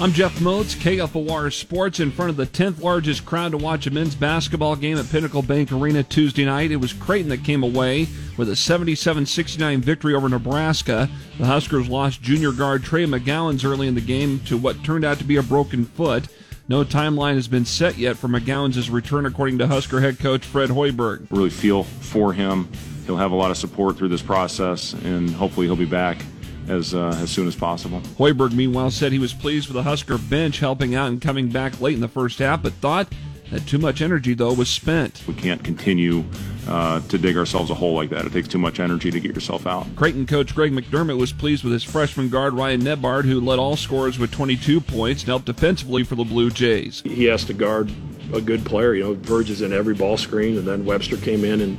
I'm Jeff Moats, KFOR Sports, in front of the 10th largest crowd to watch a men's basketball game at Pinnacle Bank Arena Tuesday night. It was Creighton that came away with a 77 69 victory over Nebraska. The Huskers lost junior guard Trey McGowens early in the game to what turned out to be a broken foot. No timeline has been set yet for McGowens' return, according to Husker head coach Fred Hoiberg. Really feel for him. He'll have a lot of support through this process, and hopefully he'll be back as uh, as soon as possible. Hoiberg, meanwhile, said he was pleased with the Husker bench helping out and coming back late in the first half, but thought that too much energy, though, was spent. We can't continue uh, to dig ourselves a hole like that. It takes too much energy to get yourself out. Creighton coach Greg McDermott was pleased with his freshman guard Ryan Nembhard, who led all scorers with 22 points and helped defensively for the Blue Jays. He has to guard a good player. You know, Verge is in every ball screen, and then Webster came in, and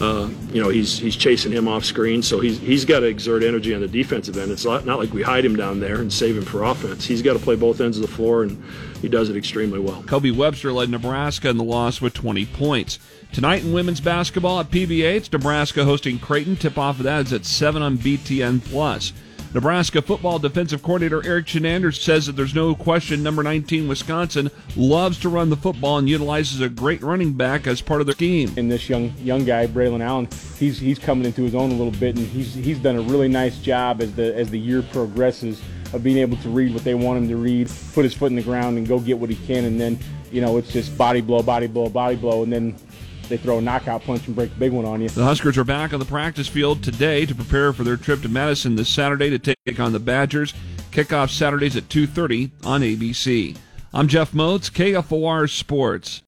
uh, you know he's he's chasing him off screen. So he's he's got to exert energy on the defensive end. It's not, not like we hide him down there and save him for offense. He's got to play both ends of the floor, and he does it extremely well. Kobe Webster led Nebraska in the loss with 20 points. Tonight in women's basketball at PBA, it's Nebraska hosting Creighton. Tip off of that is at 7 on BTN Plus. Nebraska football defensive coordinator Erik Chinander says that there's no question number 19 Wisconsin loves to run the football and utilizes a great running back as part of their scheme. And this young young guy Braylon Allen, he's he's coming into his own a little bit, and he's he's done a really nice job as the as the year progresses of being able to read what they want him to read, put his foot in the ground, and go get what he can, and then you know it's just body blow, body blow, body blow, and then they throw a knockout punch and break a big one on you. The Huskers are back on the practice field today to prepare for their trip to Madison this Saturday to take on the Badgers. Kickoff Saturdays at 2:30 on ABC. I'm Jeff Moats, KFOR Sports.